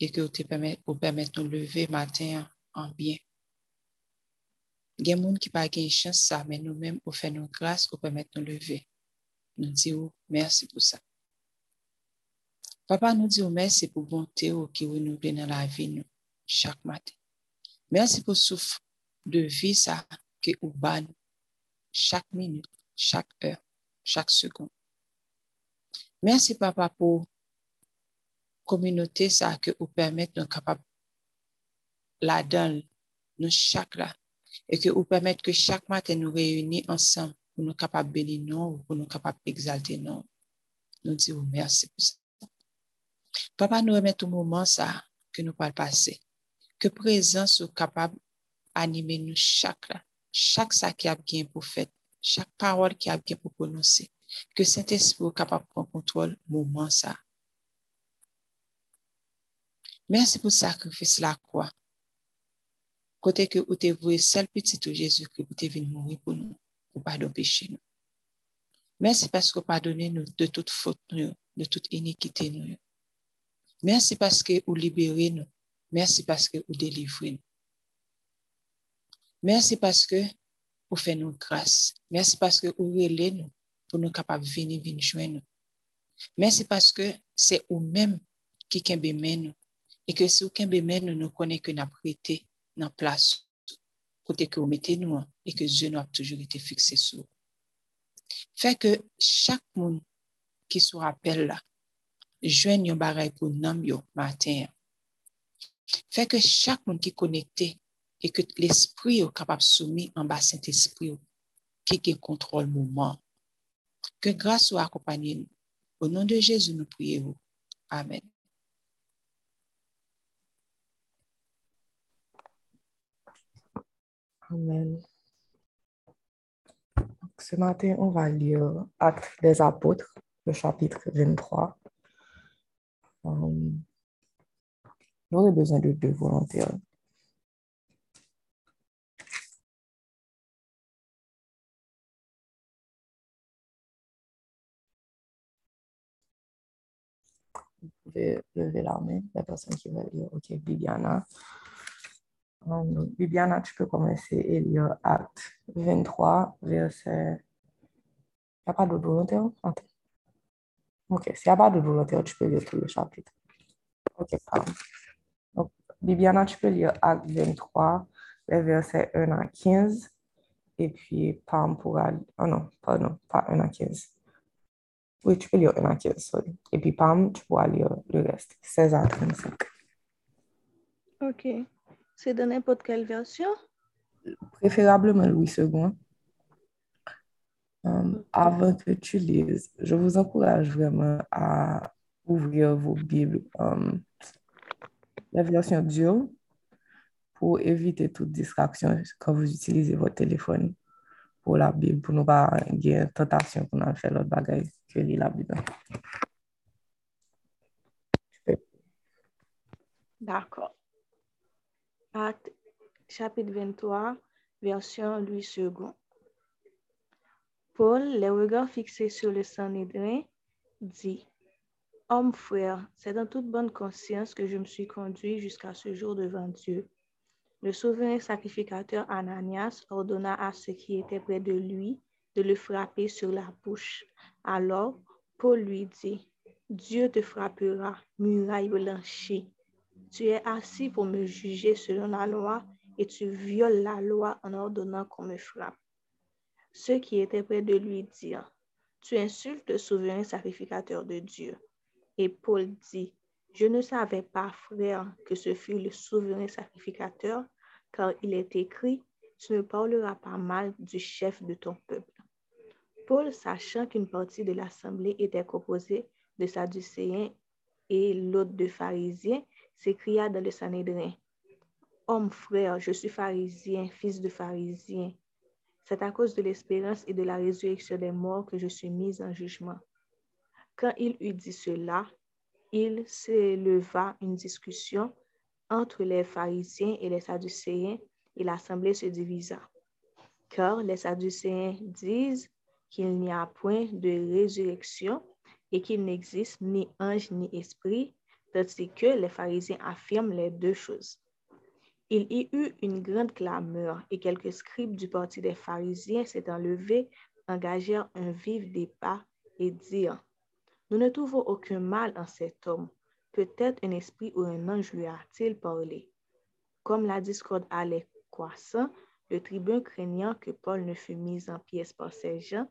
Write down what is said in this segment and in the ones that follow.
et que vous permettez de nous lever matin en bien. Il y a des gens qui n'ont pas chance ça, mais nous-mêmes, vous faites nos grâces, vous permettez de nous lever. Nous disons merci pour ça. Papa, nous disons merci pour bonté qui vous nous dans la vie chaque matin. Merci pour le souffle de vie ça que vous chaque minute, chaque heure, chaque seconde. Merci, Papa, pour communauté ça que vous permettez de capable la donne nous chaque là et que vous permettez que chaque matin nous réunir ensemble pour nous capables bénir nous, pour nous capables exalter nous. Nous disons merci pour ça. Papa, nous remettons au moment ça que nous pas passer. Que présence soit capable d'animer nous chaque là, chaque ça qui a bien pour faire, chaque parole qui a bien pour prononcer. Que Saint-Esprit capable de prendre contrôle moment ça. Merci pour le sacrifice la croix. Côté que vous avez voué seul petit Jésus que vous venu mourir pour nous, pour pardonner péché nous. Merci parce que vous pardonnez nous de toute faute, de toute iniquité. Merci parce que vous libérez nous. Merci parce que vous délivrez nous. Merci parce que vous faites nous grâce. Merci parce que vous relèvez nous pour nous capables de venir, venir joindre. Merci parce que c'est vous-même qui nous et que si aucun bémé nous nous connaît que n'a prêté dans place côté que vous mettez nous et que Dieu nous a toujours été fixé sur. Fait que chaque monde qui se rappelle là, joigne un bagay pour nam yo matin. Fait que chaque monde qui est connecté et que l'esprit est capable de soumettre en bas Saint-Esprit qui est contrôle moment. Que grâce soit accompagnée. Au nom de Jésus, nous prions. Amen. Amen. Ce matin, on va lire Actes des apôtres, le chapitre 23. Um, J'aurais besoin de deux volontaires. Vous pouvez lever la main, la personne qui va lire. OK, Bibiana. Um, Bibiana, tu peux commencer et lire Acte 23, verset. Il n'y a pas d'autre volontaire? Attends. Ok, s'il n'y a pas d'autre volontaire, tu peux lire tout le chapitre. Ok, pardon. Donc, Bibiana, tu peux lire Acte 23, les versets 1 à 15. Et puis, Pam pourra. Oh non, pardon, pas 1 à 15. Oui, tu peux lire 1 à 15, sorry. Et puis, Pam, tu pourras lire le reste, 16 à 35. Ok. C'est de n'importe quelle version? Préférablement Louis II. Um, avant que tu lises, je vous encourage vraiment à ouvrir vos Bibles, um, la version Dio, pour éviter toute distraction quand vous utilisez votre téléphone pour la Bible, pour ne pas avoir tentation pour nous faire l'autre bagage que lire la Bible. D'accord. Acte chapitre 23, version Louis II. Paul, les regards fixés sur le Sanhédrin, dit Homme frère, c'est dans toute bonne conscience que je me suis conduit jusqu'à ce jour devant Dieu. Le souverain sacrificateur Ananias ordonna à ceux qui étaient près de lui de le frapper sur la bouche. Alors, Paul lui dit Dieu te frappera, muraille blanchie. Tu es assis pour me juger selon la loi et tu violes la loi en ordonnant qu'on me frappe. Ceux qui étaient près de lui dirent, Tu insultes le souverain sacrificateur de Dieu. Et Paul dit, Je ne savais pas, frère, que ce fut le souverain sacrificateur, car il est écrit, Tu ne parleras pas mal du chef de ton peuple. Paul, sachant qu'une partie de l'assemblée était composée de Sadducéens et l'autre de pharisiens, s'écria dans le Sanhédrin, Homme frère, je suis pharisien, fils de pharisien. C'est à cause de l'espérance et de la résurrection des morts que je suis mise en jugement. Quand il eut dit cela, il s'éleva une discussion entre les pharisiens et les sadducéens et l'assemblée se divisa. Car les sadducéens disent qu'il n'y a point de résurrection et qu'il n'existe ni ange ni esprit, tandis que les pharisiens affirment les deux choses. Il y eut une grande clameur et quelques scribes du parti des pharisiens s'étant levés, engagèrent un vif débat et dirent, Nous ne trouvons aucun mal en cet homme. Peut-être un esprit ou un ange lui a-t-il parlé. Comme la discorde allait croissant, le tribun craignant que Paul ne fût mis en pièces par ces gens,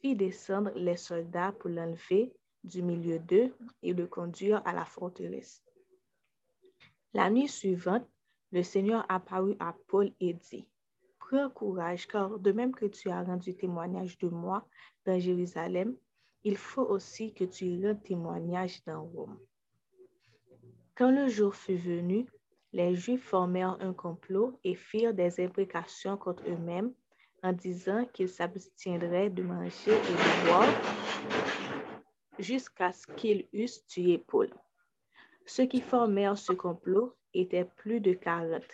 fit descendre les soldats pour l'enlever du milieu d'eux et le conduire à la forteresse. La nuit suivante, le Seigneur apparut à Paul et dit, Prends courage, car de même que tu as rendu témoignage de moi dans Jérusalem, il faut aussi que tu rendes témoignage dans Rome. Quand le jour fut venu, les Juifs formèrent un complot et firent des imprécations contre eux-mêmes en disant qu'ils s'abstiendraient de manger et de boire jusqu'à ce qu'ils eussent tué Paul. Ceux qui formèrent ce complot étaient plus de quarante,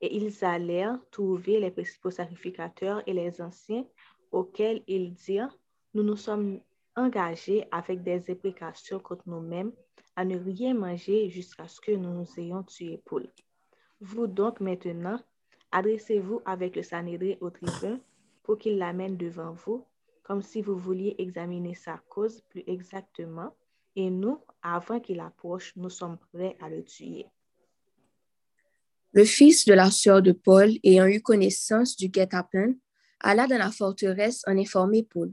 et ils allèrent trouver les principaux sacrificateurs et les anciens auxquels ils dirent, nous nous sommes engagés avec des imprécations contre nous-mêmes à ne rien manger jusqu'à ce que nous nous ayons tué Paul. Vous donc maintenant, adressez-vous avec le Sanhédrin au tribun pour qu'il l'amène devant vous, comme si vous vouliez examiner sa cause plus exactement, et nous, avant qu'il approche, nous sommes prêts à le tuer. Le fils de la sœur de Paul, ayant eu connaissance du guet-apens, alla dans la forteresse en informer Paul.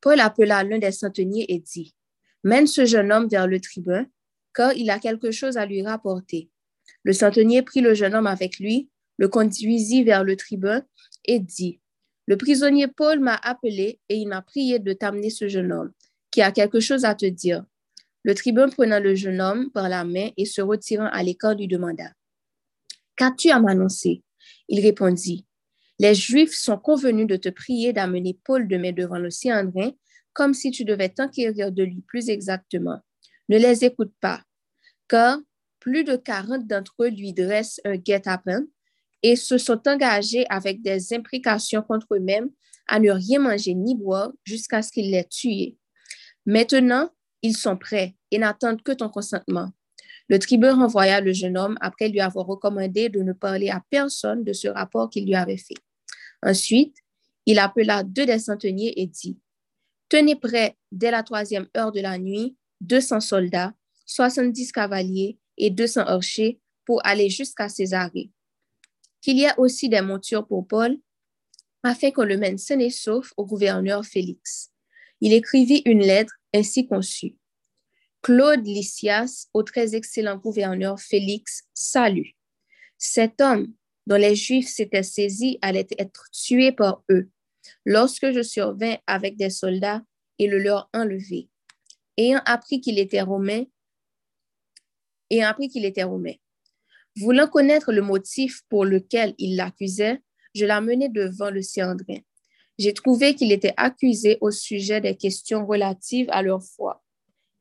Paul appela l'un des centeniers et dit, Mène ce jeune homme vers le tribun, car il a quelque chose à lui rapporter. Le centenier prit le jeune homme avec lui, le conduisit vers le tribun et dit, Le prisonnier Paul m'a appelé et il m'a prié de t'amener ce jeune homme, qui a quelque chose à te dire. Le tribun prenant le jeune homme par la main et se retirant à l'écart lui demanda, Qu'as-tu à m'annoncer? Il répondit, Les Juifs sont convenus de te prier d'amener Paul demain devant le Céandrin, comme si tu devais t'enquérir de lui plus exactement. Ne les écoute pas, car plus de quarante d'entre eux lui dressent un guet-apens et se sont engagés avec des imprécations contre eux-mêmes à ne rien manger ni boire jusqu'à ce qu'ils l'aient tué. Maintenant, ils sont prêts et n'attendent que ton consentement. Le tribun renvoya le jeune homme après lui avoir recommandé de ne parler à personne de ce rapport qu'il lui avait fait. Ensuite, il appela deux des centeniers et dit, Tenez prêt dès la troisième heure de la nuit 200 soldats, 70 cavaliers et 200 archers pour aller jusqu'à Césarée. Qu'il y ait aussi des montures pour Paul, afin qu'on le mène sain et sauf au gouverneur Félix. Il écrivit une lettre ainsi conçue. Claude Lysias, au très excellent gouverneur Félix, salue. Cet homme dont les Juifs s'étaient saisis allait être tué par eux lorsque je survins avec des soldats et le leur enlevé. Ayant appris qu'il était romain, ayant appris qu'il était romain. Voulant connaître le motif pour lequel il l'accusait, je l'amenai devant le Céandrin. J'ai trouvé qu'il était accusé au sujet des questions relatives à leur foi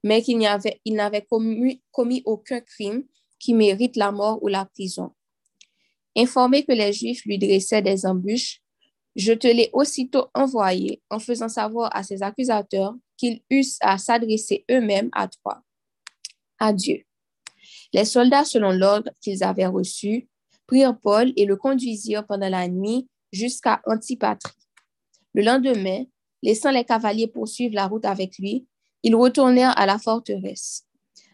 mais qu'il n'avait il n'avait commis, commis aucun crime qui mérite la mort ou la prison. Informé que les Juifs lui dressaient des embûches, je te l'ai aussitôt envoyé en faisant savoir à ses accusateurs qu'ils eussent à s'adresser eux-mêmes à toi. Adieu. Les soldats, selon l'ordre qu'ils avaient reçu, prirent Paul et le conduisirent pendant la nuit jusqu'à Antipatrie. Le lendemain, laissant les cavaliers poursuivre la route avec lui, ils retournèrent à la forteresse.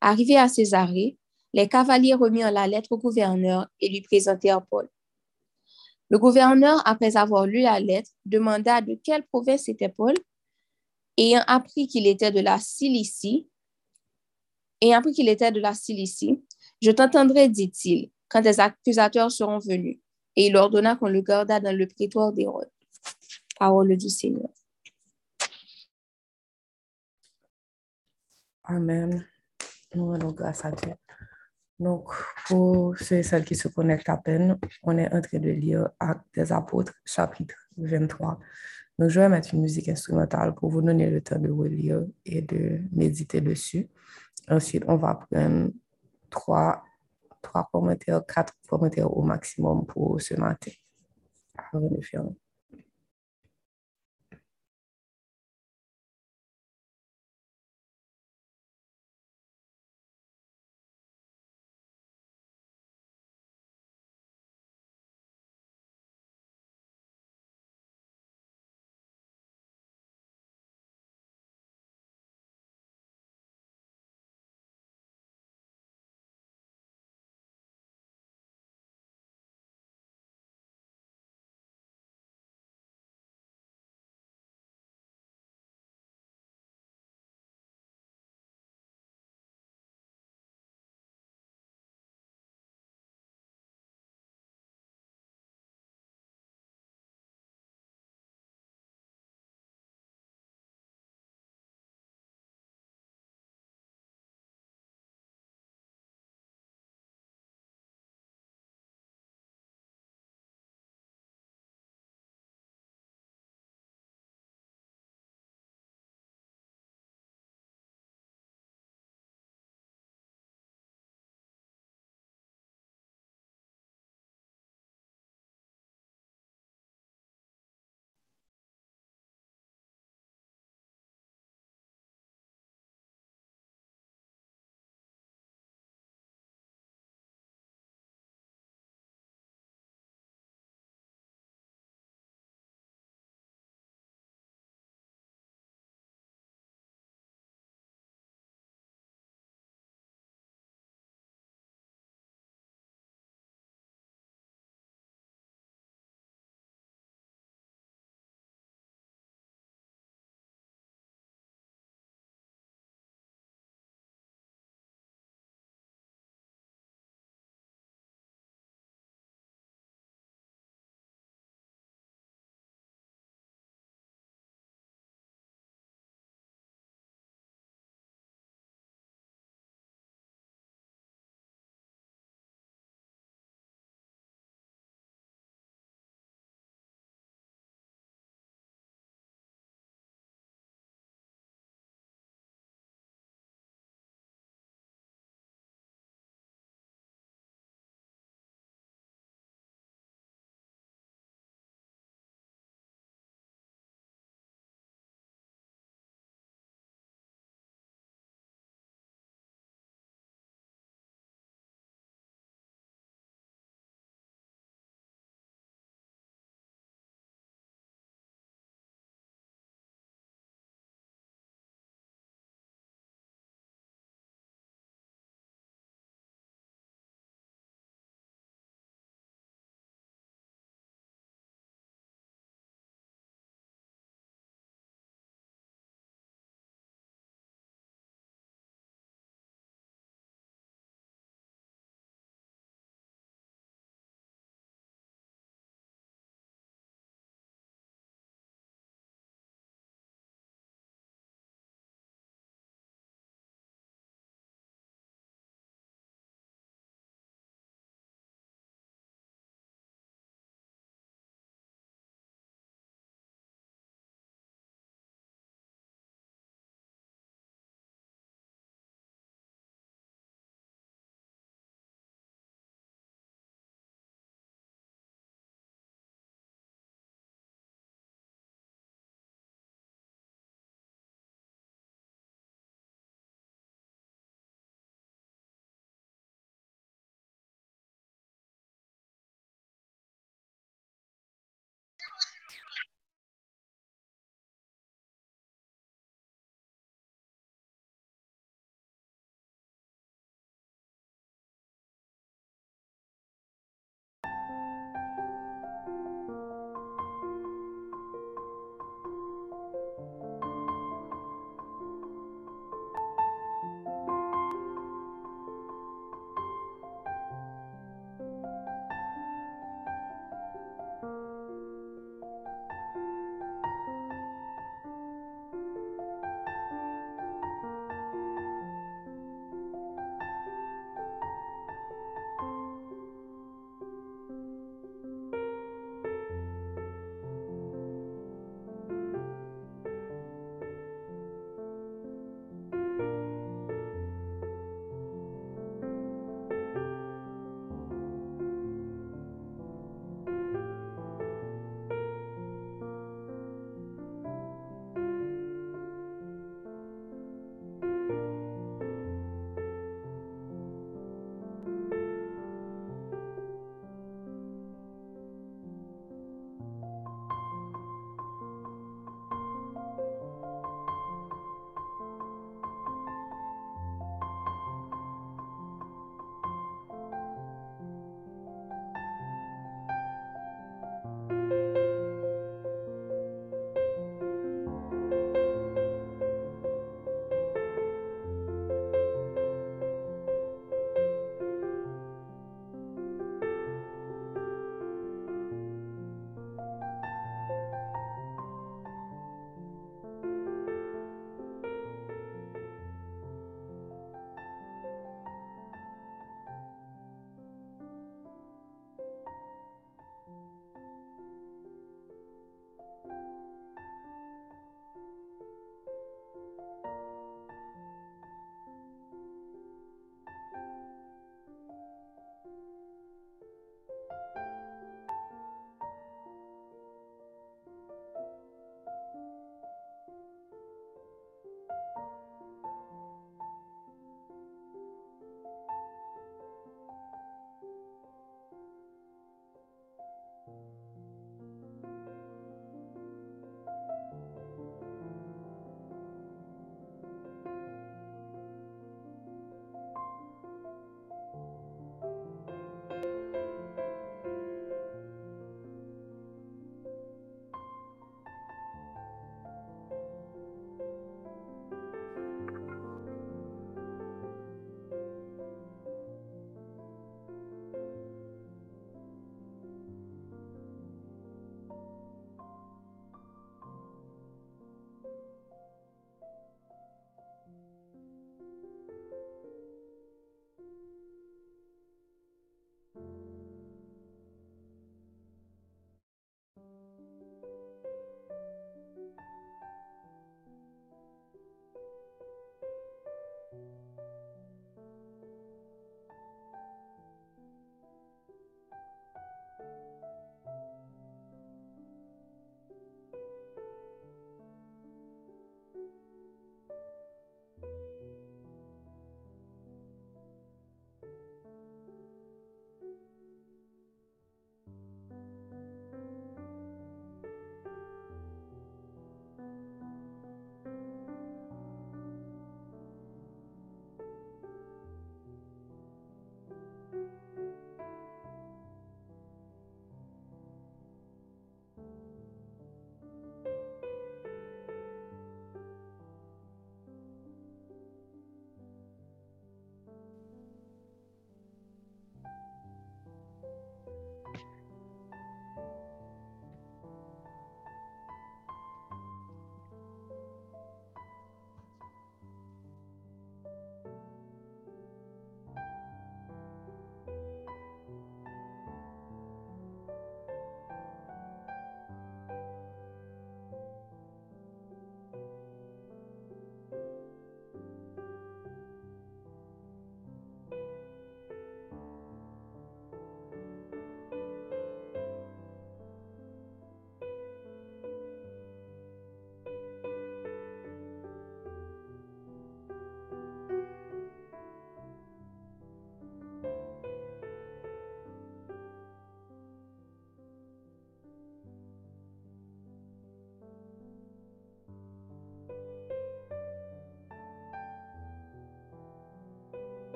Arrivés à Césarée, les cavaliers remirent la lettre au gouverneur et lui présentèrent Paul. Le gouverneur, après avoir lu la lettre, demanda de quelle province était Paul. Ayant appris qu'il était de la Cilicie, ayant appris qu'il était de la Cilicie, je t'entendrai, dit-il, quand tes accusateurs seront venus. Et il ordonna qu'on le garda dans le prétoire d'Hérode. Parole du Seigneur. Amen. Nous rendons grâce à Dieu. Donc, pour ceux et celles qui se connectent à peine, on est en train de lire Actes des Apôtres, chapitre 23. Donc, je vais mettre une musique instrumentale pour vous donner le temps de relire et de méditer dessus. Ensuite, on va prendre trois, trois commentaires, quatre commentaires au maximum pour ce matin. De.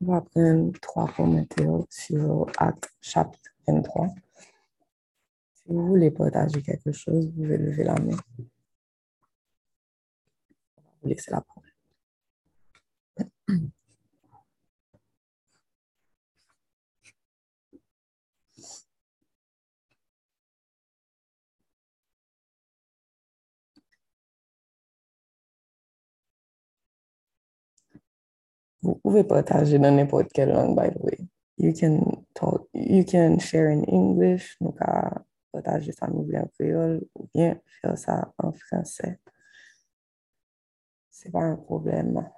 On va prendre trois commentaires sur Acte chapitre 23. Si vous voulez partager quelque chose, vous pouvez lever la main. On va vous laisser la parole. Vous pouvez partager dans n'importe quelle langue, by the way. You can talk, you can share in English, nous ka partager ça en créole, ou bien faire ça en français. C'est pas un problème.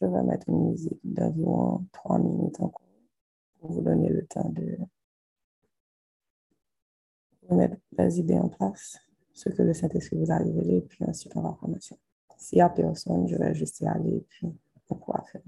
Je vais mettre une musique d'environ trois minutes encore pour vous donner le temps de mettre les idées en place, ce que le Saint-Esprit vous a révélé, puis ensuite on va commencer. S'il n'y a personne, je vais juste y aller, puis on pourra faire?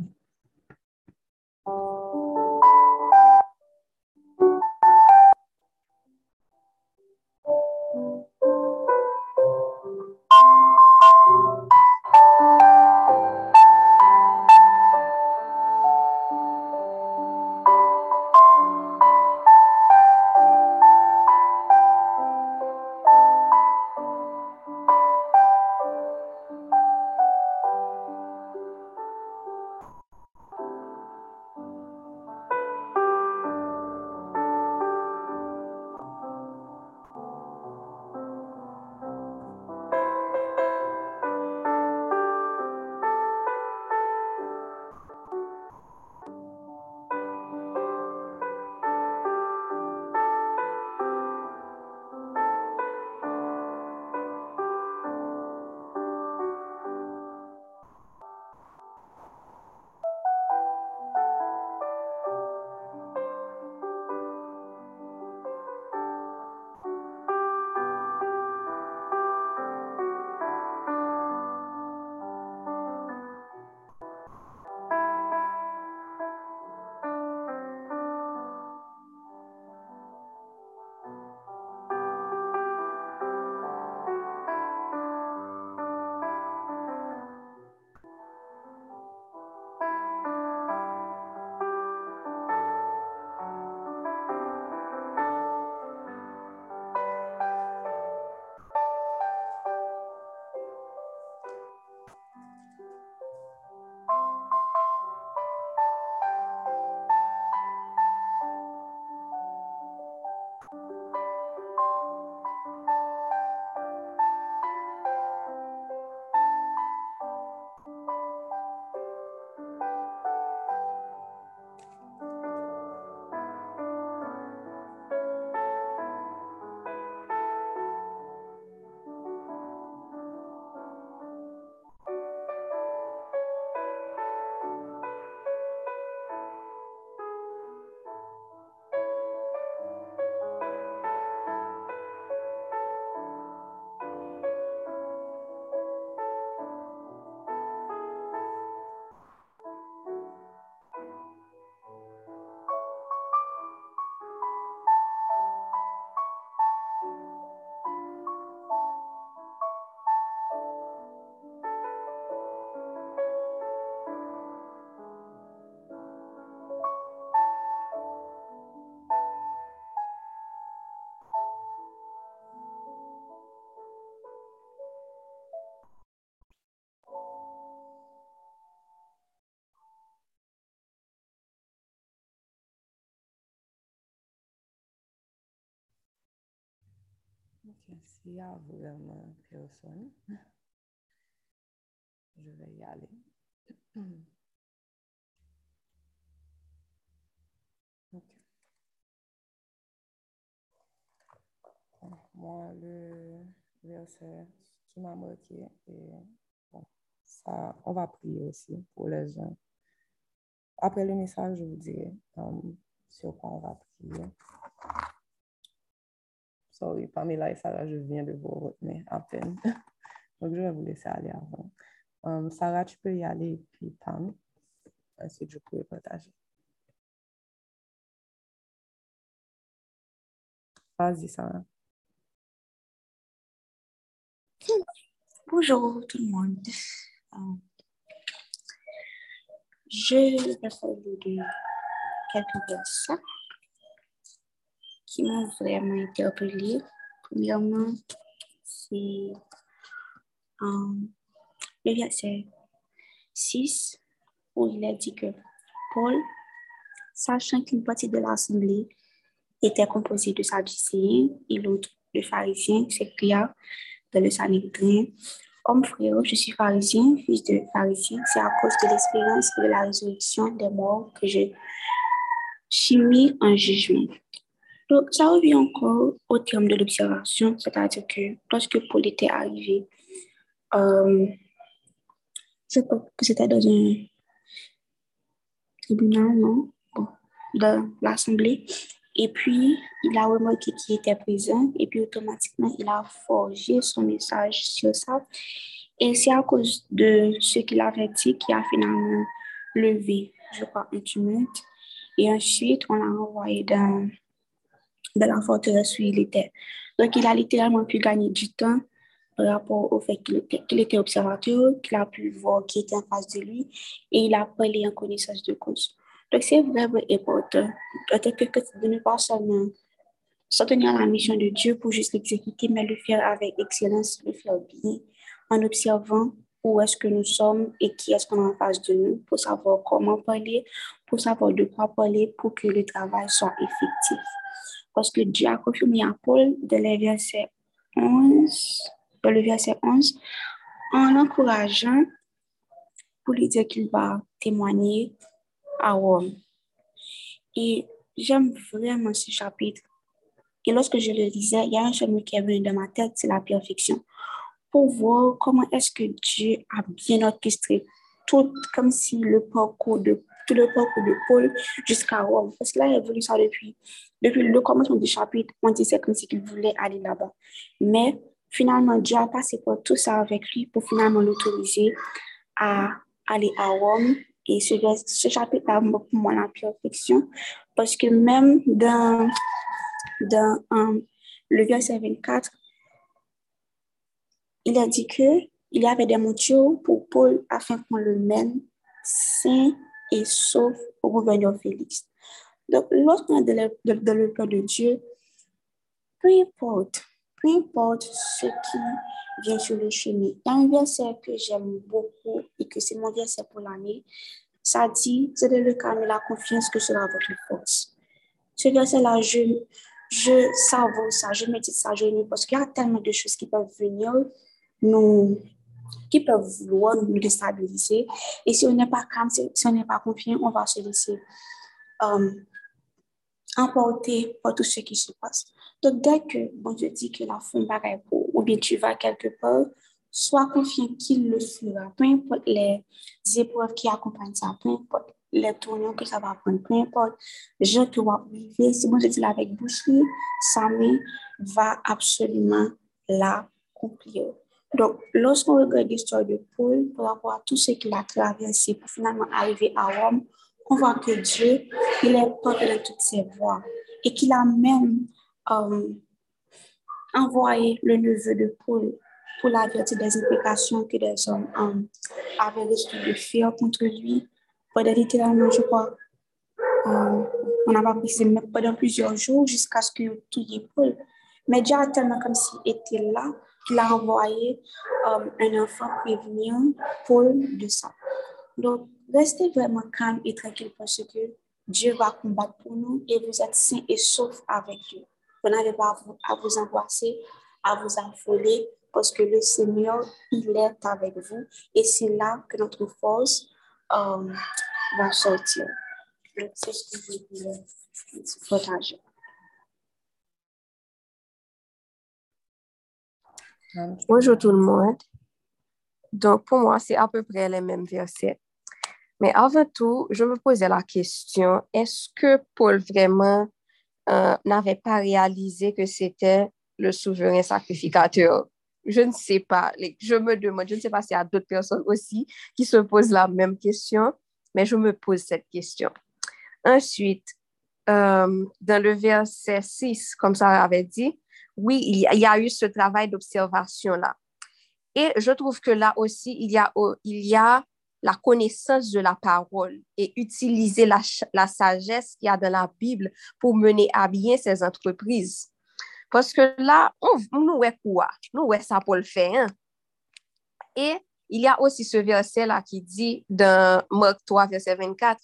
S'il y a vraiment personne, je vais y aller. Moi, le verset qui m'a marqué, et bon, ça, on va prier aussi pour les gens. Après le message, je vous dirai um, sur quoi on va prier. Sorry, Pamela et Sarah, je viens de vous retenir à peine. Donc, je vais vous laisser aller avant. Um, Sarah, tu peux y aller, puis Pam. Ensuite, je pourrais partager. Vas-y, Sarah. Bonjour tout le monde. Euh, je vais de quelques versets qui m'ont vraiment interpellé. Premièrement, c'est le verset 6 où il a dit que Paul, sachant qu'une partie de l'assemblée était composée de Sadducéens et l'autre de pharisiens, s'écria dans le Sanhédrin Homme frère, je suis pharisien, fils de pharisien. C'est à cause de l'espérance de la résurrection des morts que je suis mis en jugement. Donc, ça revient encore au terme de l'observation, c'est-à-dire que lorsque Paul était arrivé, euh, c'était dans un tribunal, non? Bon, dans l'Assemblée. Et puis, il a remarqué qu'il était présent et puis automatiquement, il a forgé son message sur ça. Et c'est à cause de ce qu'il avait dit qu'il a finalement levé, je crois, un tumulte. Et ensuite, on l'a envoyé dans, dans la forteresse où il était. Donc, il a littéralement pu gagner du temps par rapport au fait qu'il était, était, observateur, qu'il a pu voir qui était en face de lui et il a parlé en connaissance de cause. Donc, c'est vraiment important de ne pas seulement s'en tenir à la mission de Dieu pour juste l'exécuter, mais le faire avec excellence, le faire bien, en observant où est-ce que nous sommes et qui est-ce qu'on a en face de nous pour savoir comment parler, pour savoir de quoi parler pour que le travail soit effectif. Parce que Dieu a confirmé à Paul dans le verset 11, dans le verset 11 en l'encourageant pour lui dire qu'il va témoigner à Rome. Et j'aime vraiment ce chapitre. Et lorsque je le lisais, il y a un chemin qui est venu dans ma tête, c'est la perfection. Pour voir comment est-ce que Dieu a bien orchestré tout comme si le parcours de tout le parcours de Paul jusqu'à Rome. Parce qu'il a évolué ça depuis, depuis le commencement du chapitre. On disait comme si qu'il voulait aller là-bas. Mais finalement, Dieu a passé par tout ça avec lui pour finalement l'autoriser à aller à Rome et ce, ce chapitre a pour moi la perfection parce que même dans, dans um, le verset 24, il a dit que il y avait des motifs pour Paul afin qu'on le mène sain et sauf au gouverneur Félix. Donc, lorsqu'on est dans le, plan de Dieu, peu importe, peu importe ce qui vient sur le chemin. Il y a un verset que j'aime beaucoup et que c'est mon verset pour l'année. Ça dit, c'est de le calme et la confiance que sera votre force. Ce verset-là, je, je savoure ça, je médite ça, je lis parce qu'il y a tellement de choses qui peuvent venir nous, qui peuvent nous déstabiliser. Et si on n'est pas calme, si, on n'est pas confiant, on va se laisser um, emporter par tout ce qui se passe. Donc, dès que bon Dieu dit que la fin va pour, ou bien tu vas quelque part, sois confiant qu'il le fera. Peu importe les épreuves qui accompagnent ça, peu importe les tournures que ça va prendre, peu importe je te vois vivre, si bon Dieu dit là avec boucherie, sa main va absolument l'accomplir. Donc, lorsqu'on regarde l'histoire de Paul par rapport à tout ce qu'il a traversé pour finalement arriver à Rome, on voit que Dieu, il est porté de toutes ses voies et qu'il a même euh, envoyé le neveu de Paul pour l'avertir des implications que des hommes um, avaient risqué de faire contre lui. Pendant littéralement, je crois, um, on n'a pas pris pendant plusieurs jours jusqu'à ce que tout Paul. Mais Dieu a tellement comme s'il était là qu'il a envoyé un enfant prévenir Paul de ça. Donc, restez vraiment calme et tranquille parce que Dieu va combattre pour nous et vous êtes sains et saufs avec Dieu. Vous n'avez pas à vous, angoisser, à vous affoler parce que le Seigneur, il est avec vous et c'est là que notre force euh, va sortir. C'est ce que je voulais partager. Bonjour tout le monde. Donc, pour moi, c'est à peu près les mêmes versets. Mais avant tout, je me posais la question, est-ce que Paul vraiment euh, n'avait pas réalisé que c'était le souverain sacrificateur? Je ne sais pas. Je me demande, je ne sais pas s'il y a d'autres personnes aussi qui se posent la même question, mais je me pose cette question. Ensuite, euh, dans le verset 6, comme ça avait dit, oui, il y a, eu ce travail d'observation-là. Et je trouve que là aussi, il y a, il y a la connaissance de la parole et utiliser la, la sagesse qu'il y a dans la Bible pour mener à bien ces entreprises. Parce que là, on, nous est quoi? Nous est ça pour le faire. Hein? Et il y a aussi ce verset-là qui dit dans Marc 3, verset 24,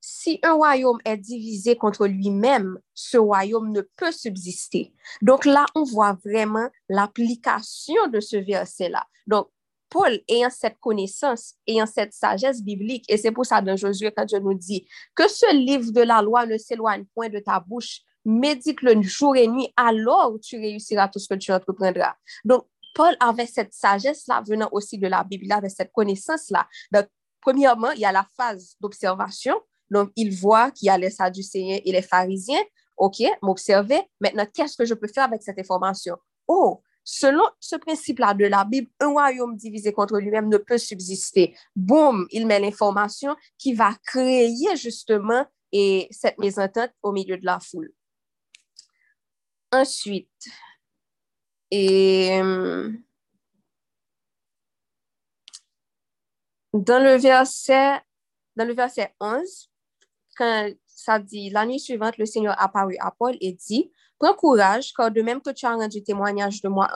si un royaume est divisé contre lui-même, ce royaume ne peut subsister. Donc là, on voit vraiment l'application de ce verset-là. Donc, Paul, ayant cette connaissance, ayant cette sagesse biblique, et c'est pour ça dans Josué, quand je nous dis que ce livre de la loi ne s'éloigne point de ta bouche, médite-le jour et nuit, alors tu réussiras tout ce que tu entreprendras. Donc, Paul avait cette sagesse-là venant aussi de la Bible, avec cette connaissance-là. Donc, premièrement, il y a la phase d'observation. Donc, il voit qu'il y a les Sadducéens et les pharisiens. OK, m'observer. Maintenant, qu'est-ce que je peux faire avec cette information? Oh, selon ce principe-là de la Bible, un royaume divisé contre lui-même ne peut subsister. Boum, il met l'information qui va créer justement et cette mésentente au milieu de la foule. Ensuite, et dans le verset, dans le verset 11, quand ça dit, la nuit suivante, le Seigneur apparut à Paul et dit, prends courage, car de même que tu as rendu témoignage de moi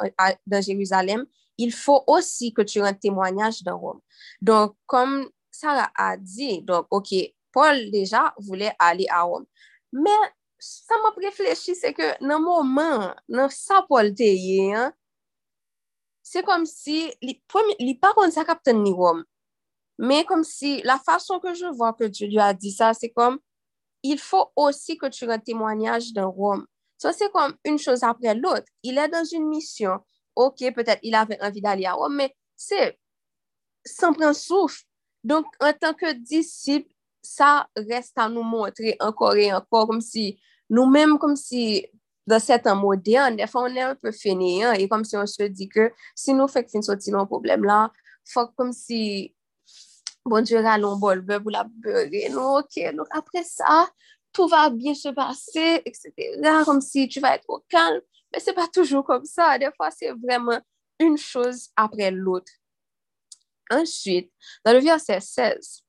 dans Jérusalem, il faut aussi que tu rendes témoignage dans Rome. Donc, comme Sarah a dit, donc, OK, Paul déjà voulait aller à Rome. Mais sa m ap reflechi se ke nan mouman, nan sa Paul te ye, se kom si, li pa kon sa kapten ni wom, men kom si, la fason ke je vwa ke Dieu a di sa, se kom, il faut aussi que tu rends témoignage d'un Rome. Ça, so, c'est comme une chose après l'autre. Il est dans une mission. OK, peut-être il avait envie d'aller à Rome, mais c'est sans prendre souffle. Donc, en tant que disciple, ça reste à nous montrer encore et encore, comme si nous-mêmes, comme si dans cet an moderne, des fois, on est un peu fainéant et comme si on se dit que si nous faisons sortir nos problèmes là, faut comme si bon diyo ralon bol beb ou la beure, nou ok, nou apre sa, tou va bien se pase, etc. Kom si tu va eto kalm, men se pa toujou kom sa, defa se vreman un chouz apre lout. Ensuite, dan le verset 16,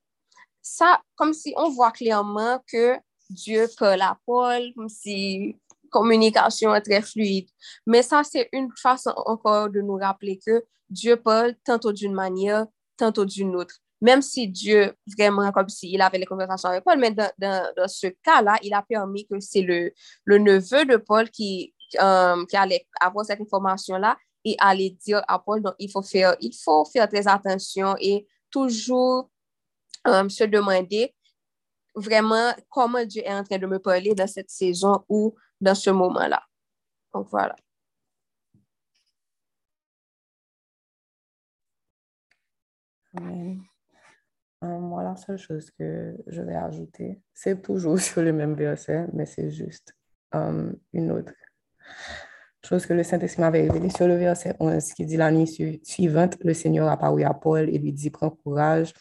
ça, comme si on voit clairement que Dieu parle à Paul, comme si communication est très fluide. Mais ça, c'est une façon encore de nous rappeler que Dieu parle tantôt d'une manière, tantôt d'une autre. Même si Dieu, vraiment, comme s'il avait les conversations avec Paul, mais dans, ce cas-là, il a permis que c'est le, le neveu de Paul qui, euh, qui allait avoir cette information-là et allait dire à Paul, donc il faut faire, il faut faire très attention et toujours um, se demander vraiment comment Dieu est en train de me parler dans cette saison ou dans ce moment-là. Donc voilà. Amen. Moi, la seule chose que je vais ajouter, c'est toujours sur le même verset, mais c'est juste um, une autre chose que le Saint-Esprit m'avait révélé sur le verset 11 qui dit la nuit suivante, le Seigneur apparut à Paul et lui dit, prends courage,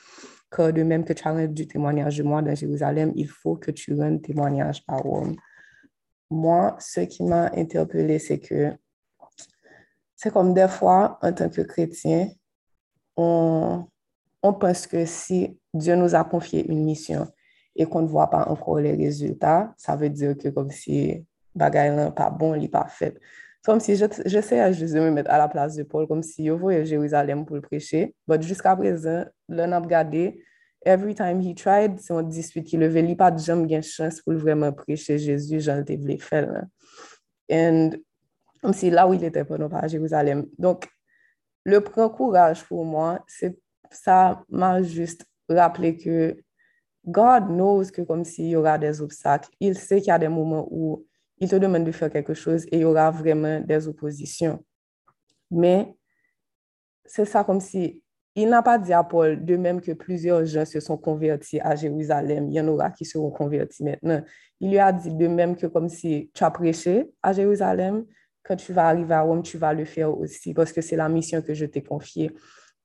que de même que tu as rendu témoignage de moi dans Jérusalem, il faut que tu rendes témoignage à Rome. Moi, ce qui m'a interpellé, c'est que c'est comme des fois, en tant que chrétien, on, on pense que si Dieu nous a confié une mission et qu'on ne voit pas encore les résultats, ça veut dire que comme si bagaille n'est pas bon, il n'est pas fait. Comme si j'essaie juste de me mettre à la place de Paul, comme si je voyais Jérusalem pour le prêcher. Mais jusqu'à présent, le n'a regardé, every time he tried, c'est un dispute qui levait, il pas de chance pour vraiment prêcher Jésus, j'en ai voulu faire. Et comme si là où il était nous pas à Jérusalem. Donc, le prend courage pour moi, c'est ça m'a juste rappelé que God knows que comme s'il y aura des obstacles, il sait qu'il y a des moments où il te demande de faire quelque chose et il y aura vraiment des oppositions. Mais c'est ça comme si il n'a pas dit à Paul, de même que plusieurs gens se sont convertis à Jérusalem, il y en aura qui seront convertis maintenant. Il lui a dit de même que comme si tu as prêché à Jérusalem, quand tu vas arriver à Rome, tu vas le faire aussi parce que c'est la mission que je t'ai confiée.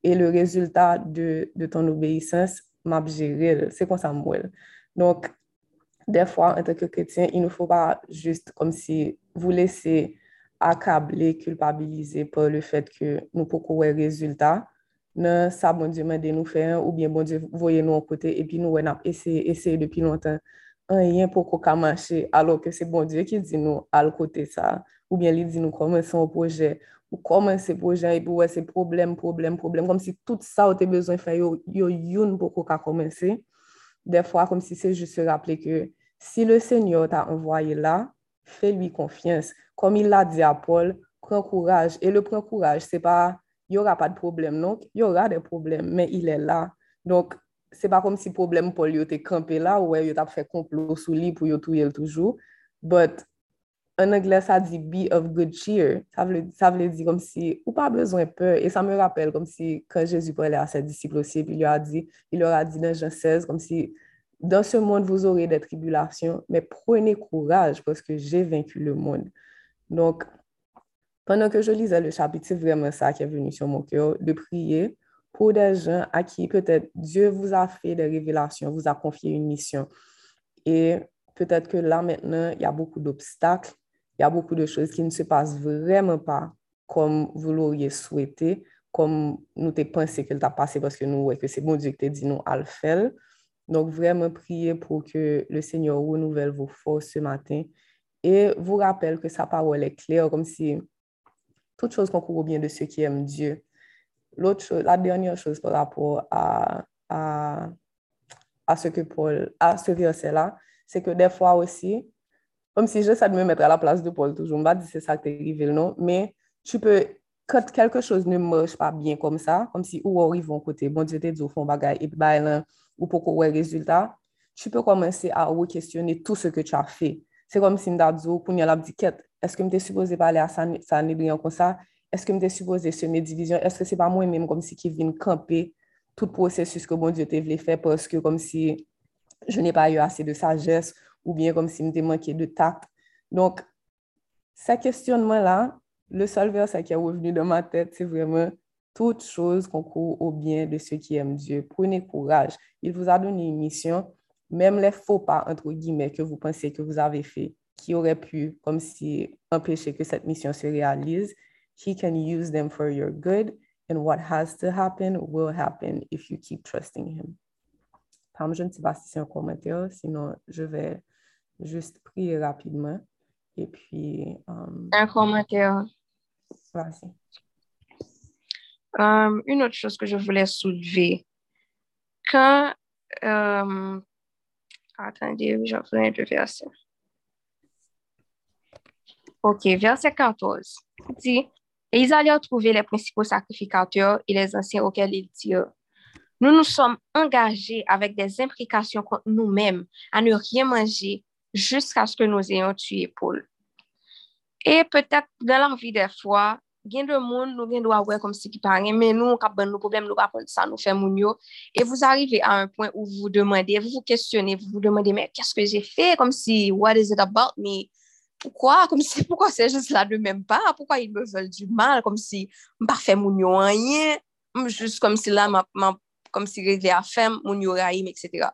Et le résultat de, de ton obéissance m'a géré. C'est comme ça, moi. Donc, des fois, en tant que chrétien, il ne faut pas juste comme si vous laissez accabler, culpabiliser par le fait que nous pouvons voir résultat. Non, ça, bon Dieu m'a nous faire, ou bien bon Dieu, voyez nous à côté, et puis nous, on a essayé, depuis longtemps, rien pour qu'on marcher, alors que c'est bon Dieu qui dit nous à côté ça, ou bien il dit nous commencer un projet, ou commencer projet, et puis ouais, c'est problème, problème, problème, comme si tout ça, on a besoin de faire, yo, yo, yo, pour qu'on commencer. Des fois, comme si c'est juste se rappeler que si le Seigneur t'a envoyé là, fais-lui confiance. Comme il l'a dit à Paul, prends courage. Et le c'est pas, il n'y aura pas de problème, non? Il y aura des problèmes, mais il est là. Donc, c'est pas comme si problème Paul était campé là, ou il t'a fait complot sous lui pour y tuer toujours. But, en anglais, ça dit be of good cheer. Ça veut, ça veut dire comme si, ou pas besoin peur. Et ça me rappelle comme si, quand Jésus parlait à ses disciples aussi, puis il leur a dit, il leur a dit dans Jean 16, comme si, dans ce monde, vous aurez des tribulations, mais prenez courage parce que j'ai vaincu le monde. Donc, pendant que je lisais le chapitre, c'est vraiment ça qui est venu sur mon cœur, de prier pour des gens à qui peut-être Dieu vous a fait des révélations, vous a confié une mission. Et peut-être que là maintenant, il y a beaucoup d'obstacles, il y a beaucoup de choses qui ne se passent vraiment pas comme vous l'auriez souhaité, comme nous t'ai pensé qu'elle t'a passé parce que nous, ouais, que c'est bon Dieu qui t'a dit nous à le faire. Donc, vraiment prier pour que le Seigneur renouvelle vos forces ce matin et vous rappelle que sa parole est claire, comme si toute chose concourt bien de ceux qui aiment Dieu. L'autre la dernière chose par rapport à, à, à ce que Paul, à ce verset-là, c'est que des fois aussi, comme si j'essaie de me mettre à la place de Paul toujours, je ne pas c'est ça qui est arrivé, non, mais tu peux, quand quelque chose ne marche pas bien comme ça, comme si ou arrive vont côté, bon Dieu te dit au fond bagaille, et bah, ou pour qu'on résultat, tu peux commencer à questionner tout ce que tu as fait. C'est comme si je pour la dit, est-ce que je suis supposé parler à ça, ça comme ça? Est-ce que je suis supposé semer division? Est-ce que c'est pas moi-même comme si qui vient camper tout le processus que bon Dieu voulu faire parce que comme si je n'ai pas eu assez de sagesse ou bien comme si je manqué de tact. Donc, ce questionnement-là, le seul verset qui est revenu dans ma tête, c'est vraiment toute chose concourt au bien de ceux qui aiment Dieu. Prenez courage. Il vous a donné une mission, même les faux pas, entre guillemets, que vous pensez que vous avez fait, qui auraient pu, comme si, empêcher que cette mission se réalise. He can use them for your good, and what has to happen will happen if you keep trusting him. Pam, je ne sais pas si c'est un commentaire, sinon je vais juste prier rapidement. Et puis... Um, un commentaire. Vas-y. Um, une autre chose que je voulais soulever. Quand... Um, attendez, je vais le verset. Ok, verset 14 dit, et ils allèrent trouver les principaux sacrificateurs et les anciens auxquels ils dirent, nous nous sommes engagés avec des implications contre nous-mêmes à ne rien manger jusqu'à ce que nous ayons tué Paul. Et peut-être dans petèp vie des fois, gen de moun nou gen do a wè kom si ki pa gen, men nou kap ban nou problem, nou kap ban sa nou fè moun yo, e vous arrivez a un point ou vous demandez, vous vous questionnez, vous vous demandez, mais qu'est-ce que j'ai fait, comme si, what is it about me, pourquoi, comme si, pourquoi c'est juste là de même pas, pourquoi ils me veulent du mal, comme si, m'pa fè moun yo an yè, juste comme si là, ma, comme si rêvé a fèm, moun yo raïm, etc.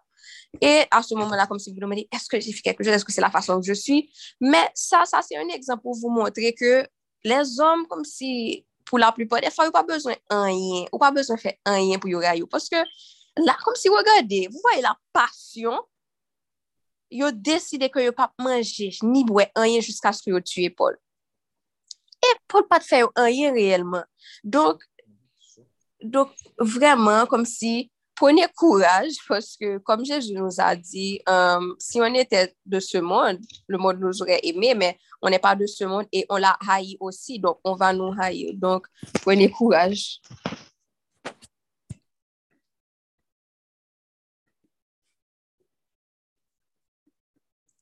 Et à ce moment-là, comme si vous demandez, est-ce que j'ai fait quelque chose? Est-ce que c'est la façon que je suis? Mais ça, ça c'est un exemple pour vous montrer que les hommes, comme si pour la plupart des fois, ils n'ont pas besoin d'un rien. ou pas besoin de faire un rien pour y aller. Parce que là, comme si, regardez, vous voyez la passion, ils ont décidé qu'ils ne pas manger ni boire un rien jusqu'à ce qu'ils aient tué Paul. Et Paul pas de faire un rien réellement. Donc, donc, vraiment, comme si prenez courage parce que, comme Jésus nous a dit, euh, si on était de ce monde, le monde nous aurait aimé, mais on n'est pas de ce monde et on l'a haï aussi, donc on va nous haïr. Donc, prenez courage.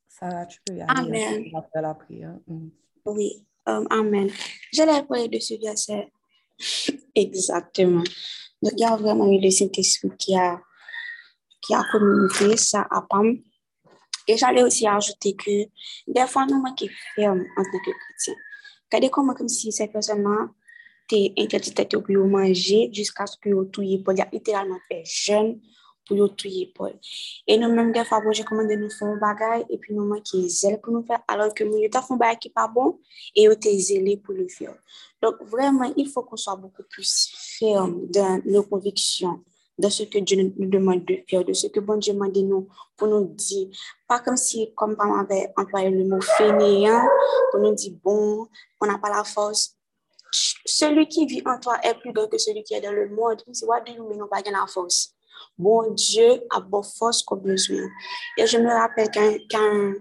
Sarah, tu peux y aller. Amen. la prière. Mm. Oui, um, Amen. J'allais parler de ce verset. Exactement. Il y a vraiment eu le Saint-Esprit qui a, qui a communiqué ça à Pam. Et j'allais aussi ajouter que des fois, nous manquons ferme en tant que chrétiens. Gade koman kom si se personman te interdite te pou yo manje jiska se pou yo touye pol. Pou yo touye pol. E nou menm defa bonje komande nou fon bagay e pi nou man ki zel pou nou fe alor ke moun yo ta fon bagay ki pa bon e yo te zele pou le fyo. Donk vreman il fò kon so beaucoup plus ferme dan nou konviksyon de ce que Dieu nous demande de faire, de ce que bon Dieu m'a dit nous, pour nous dire, pas comme si, comme on avait employé le mot fainéant, pour nous dire, bon, on n'a pas la force. Celui qui vit en toi est plus grand que celui qui est dans le monde. What do you mean, on pas la force? Bon Dieu a bonne force qu'on besoin. Et je me rappelle qu'un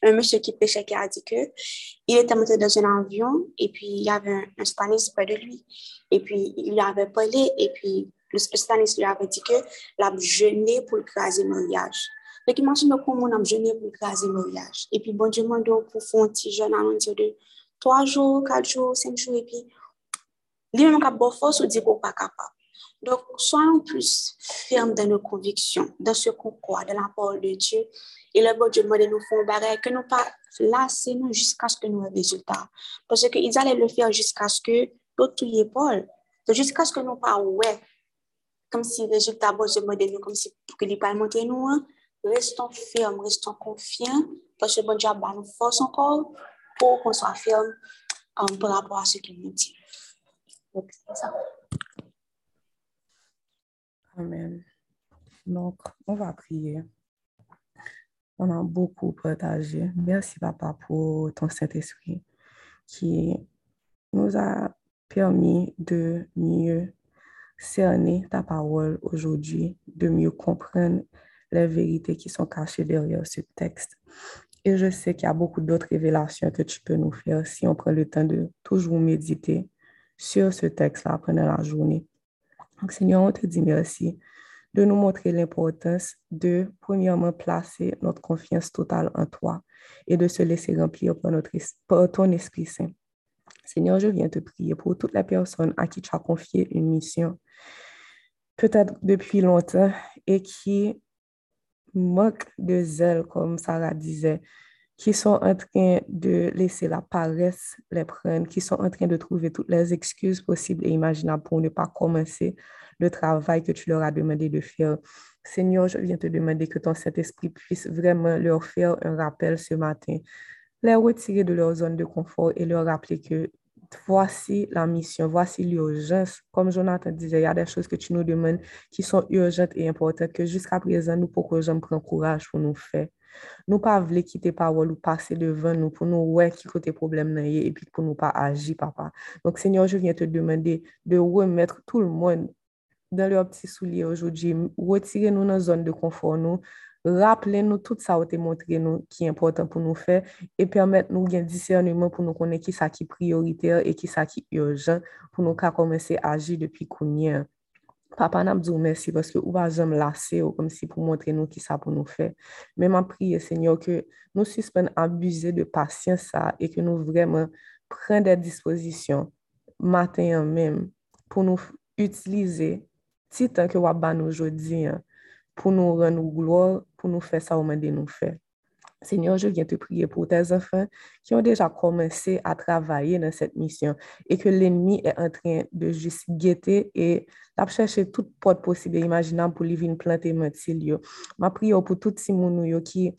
un monsieur qui pêchait qui a dit que il était monté dans un avion et puis il y avait un, un près de lui. Et puis il lui avait parlé et puis le spécialiste lui avait dit que la jeûné pour le craser mariage. Donc, imagine comment on a jeûné pour le craser mariage. Et puis, bon Dieu m'a pour faire un petit jeûne à l'intérieur de trois jours, quatre jours, cinq jours. Et puis, lui-même a bonne force ou dit qu'on pas capable. Donc, soyons plus fermes dans nos convictions, dans ce qu'on croit, dans la parole de Dieu. Et le bon Dieu m'a nous faire un que nous pas lasser nous jusqu'à ce que nous ayons résultat. Parce qu'ils allaient le faire jusqu'à ce que l'autre Paul. Jusqu'à ce que nous pas ouais comme si le résultat bon modèle nous comme si pour que les pas montrer nous hein. restons fermes restons confiants parce que bon Dieu a nous force encore pour qu'on soit ferme um, par rapport à ce qu'il nous dit donc c'est ça Amen donc on va prier on a beaucoup partagé merci papa pour ton Saint-Esprit qui nous a permis de mieux cerner ta parole aujourd'hui, de mieux comprendre les vérités qui sont cachées derrière ce texte. Et je sais qu'il y a beaucoup d'autres révélations que tu peux nous faire si on prend le temps de toujours méditer sur ce texte-là pendant la journée. Seigneur, on te dit merci de nous montrer l'importance de, premièrement, placer notre confiance totale en toi et de se laisser remplir par, par ton Esprit Saint. Seigneur, je viens te prier pour toutes les personnes à qui tu as confié une mission, peut-être depuis longtemps, et qui manquent de zèle, comme Sarah disait, qui sont en train de laisser la paresse les prendre, qui sont en train de trouver toutes les excuses possibles et imaginables pour ne pas commencer le travail que tu leur as demandé de faire. Seigneur, je viens te demander que ton Saint-Esprit puisse vraiment leur faire un rappel ce matin, les retirer de leur zone de confort et leur rappeler que voici la mission, voici l'urgence. Comme Jonathan disait, il y a des choses que tu nous demandes qui sont urgentes et importantes que jusqu'à présent, nous, pourquoi j'en prends courage pour nous faire. Nous pas voulons quitter parole ou passer devant nous pour nous voir qui côté problème et puis pour nous pas agir, papa. Donc, Seigneur, je viens te demander de remettre tout le monde dans leur petit soulier aujourd'hui, retirer nous dans la zone de confort, nous, Rappelez-nous tout ça qui montré nous qui est important pour nous faire et permettre nous un discernement pour nous connaître qui est prioritaire et qui ça qui urgent pour nous commencer à agir depuis qu'on Papa, n'a dit merci parce que vous va jamais lasser comme si pour montrer nous qui ça pour nous faire. Mais ma prière, Seigneur, que nous suspendons abuser de patience ça et que nous vraiment des dispositions matin même pour nous utiliser si tant que nous aujourd'hui hein, pour nous rendre gloire, pour nous faire ça au moment de nous faire. Seigneur, je viens te prier pour tes enfants qui ont déjà commencé à travailler dans cette mission et que l'ennemi est en train de juste guetter et chercher toute porte possible et imaginable pour lui venir planter mentir. Ma prière pour tous ces gens qui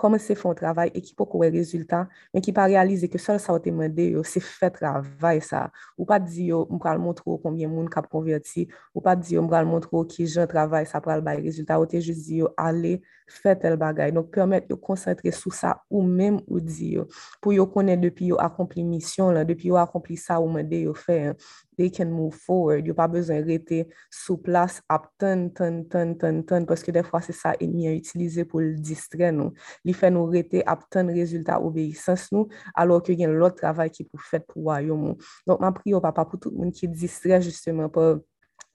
commencer à faire un travail et qui peut avoir résultat, mais qui pas réaliser que seul ça a été demandé, c'est fait travail ça. Ou pas dire, on va montrer combien de monde a converti, ou pas dire, on va montrer qui je travail, ça pour le résultat, ou juste dire, allez, faire tel bagage. Donc, permettre de concentrer sur ça ou même ou dire, pour yo connaître depuis yo accompli mission, depuis yo accompli ça ou yo fait, hein. they can move forward. Yo pa bezon rete sou plas ap ton, ton, ton, ton, ton, paske defwa se sa enye utilize pou l distre nou. Li fe nou rete ap ton rezultat obeysans nou, alor ke gen lot travay ki pou fet pou wayo moun. Donk ma pri yo papa pou tout moun ki distre justemen pou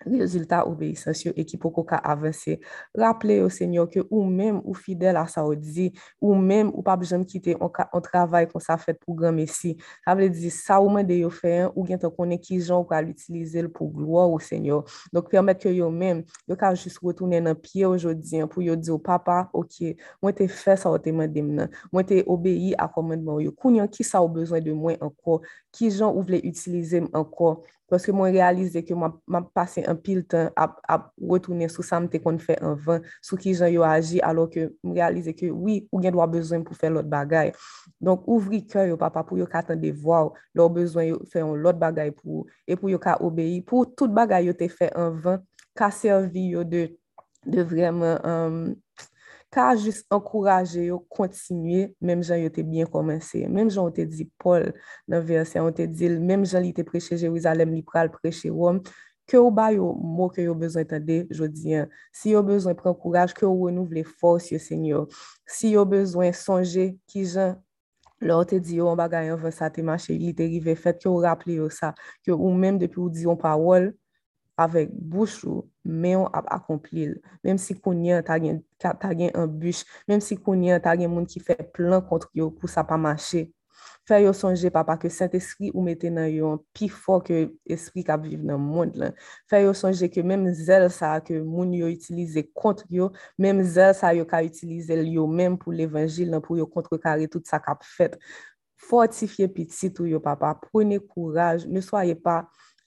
rezultat obeyisansyo e ki pou ko ka avanse. Raple yo, Senyor, ke ou mèm ou fidel a sa ou di, ou mèm ou pa bejom kite an, an travay kon sa fèt pou gran mesi. Sa vle di, sa ou mèm de yo fè an, ou gen te konen ki jan ou ka l'utilize l pou gloa ou Senyor. Donk, permèt ke yo mèm, yo ka jist wotounen an piye ojodi an pou yo di yo, papa, ok, mwen te fè sa ou te mèm dem nan, mwen te obeyi akomèdman yo. Kounyan ki sa ou bezwen de mwen anko, ki jan ou vle utilize m anko. Paske mwen realize ke mwen ma, pase an pil tan ap, ap wotounen sou sa mte kon fè an van, sou ki jan yo aji, alo ke mwen realize ke oui, ou gen dwa bezwen pou fè lot bagay. Donk ouvri kè yo papa pou yo katan de vwa ou, lor bezwen yo fè an lot bagay pou ou, e pou yo ka obeyi, pou tout bagay yo te fè an van, ka servi yo de, de vreman... Um, ka jist ankouraje yo kontinye, menm jan yo te bien komanse, menm jan yo te di Paul nan verse, yo te di, menm jan li te preche Jerizalem, li pral preche Rome, ke ou ba yo mou ke yo bezon tende, jodi an, si yo bezon pren kouraj, ke ou renouvle fos yo senyo, si yo bezon sonje ki jan, lor te di yo an bagayan ven sa te mache, li te rive fet, ke ou rappele yo sa, ke ou menm depi ou di yon pawol, avèk bouch ou, men ou ap akomplil. Mem si konyen ta gen, ta gen an bûch, mem si konyen ta gen moun ki fè plan kont yo pou sa pa mache. Fè yo sonje papa ke sent espri ou mette nan yo an pi fò ke espri kap viv nan moun lan. Fè yo sonje ke mem zel sa ke moun yo itilize kont yo, mem zel sa yo ka itilize yo men pou l'Evangil nan pou yo kontrekare tout sa kap fèt. Fortifiye pitit ou yo papa, prene kouraj, ne soye pa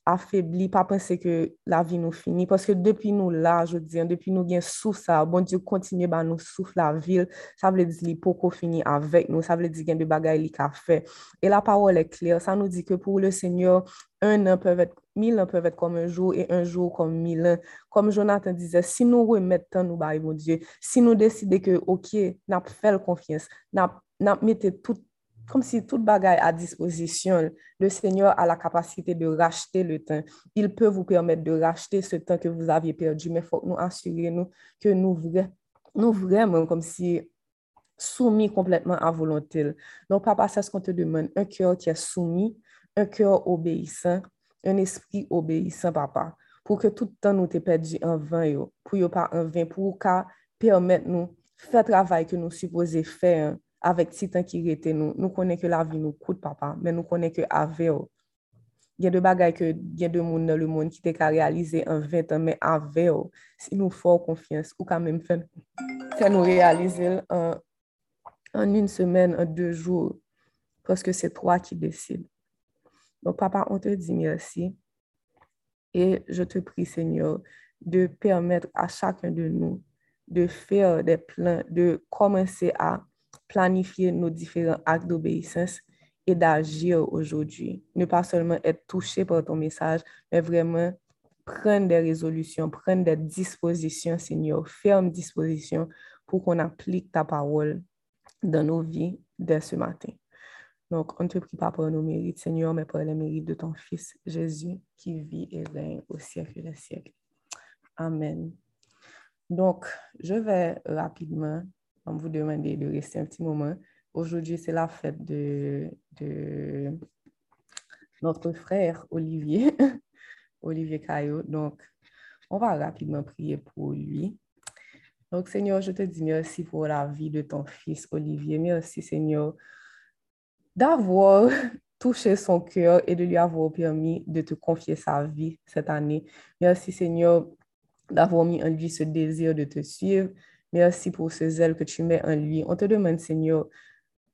afebli, pa pense ke la vi nou fini, paske depi nou la, je diyan, depi nou gen souf sa, bon diyo kontinye ba nou souf la vil, sa vle di li poko fini avek nou, sa vle di gen de bagay li ka fe. E la parol e kler, sa nou di ke pou le Senyor, un an pev et, mil an pev et kom un jou, e un jou kom mil an. Kom Jonathan dize, si nou remet tan nou baye, bon diyo, si nou deside ke, ok, nap fel konfians, nap mette tout kom si tout bagay a disposisyon, le Seigneur a la kapasite de rachete le tan. Il peut vous permettre de rachete se tan ke vous aviez perdu, mais faut nous assurer nous que nous vraiment kom si soumis complètement à volonté. Donc, papa, c'est ce qu'on te demande, un cœur qui est soumis, un cœur obéissant, un esprit obéissant, papa, pour que tout tan nous te perdu en vain, pour yo pas en vain, pour ka permettre nous faire travail que nous supposez faire, avèk titan ki rete nou, nou konen ke la vi nou koute papa, men nou konen ke ave ou. Gen de bagay ke gen de moun nan le moun ki te ka realize an 20 an, men ave ou, si nou fò konfians, ou ka men fè nou realize an un semen, an 2 jou, koske se 3 ki deside. Don papa, on te di mersi, e je te pri, Seigneur, de permètre a chakren de nou, de fèr de plan, de komanse a planifier nos différents actes d'obéissance et d'agir aujourd'hui. Ne pas seulement être touché par ton message, mais vraiment prendre des résolutions, prendre des dispositions, Seigneur, ferme dispositions pour qu'on applique ta parole dans nos vies dès ce matin. Donc, on ne te prie pas pour nos mérites, Seigneur, mais pour les mérites de ton Fils Jésus qui vit et règne au siècle des siècles. Amen. Donc, je vais rapidement vous demander de rester un petit moment. Aujourd'hui, c'est la fête de, de notre frère Olivier, Olivier Caillot. Donc, on va rapidement prier pour lui. Donc, Seigneur, je te dis merci pour la vie de ton fils Olivier. Merci, Seigneur, d'avoir touché son cœur et de lui avoir permis de te confier sa vie cette année. Merci, Seigneur, d'avoir mis en lui ce désir de te suivre. Merci pour ce zèle que tu mets en lui. On te demande, Seigneur,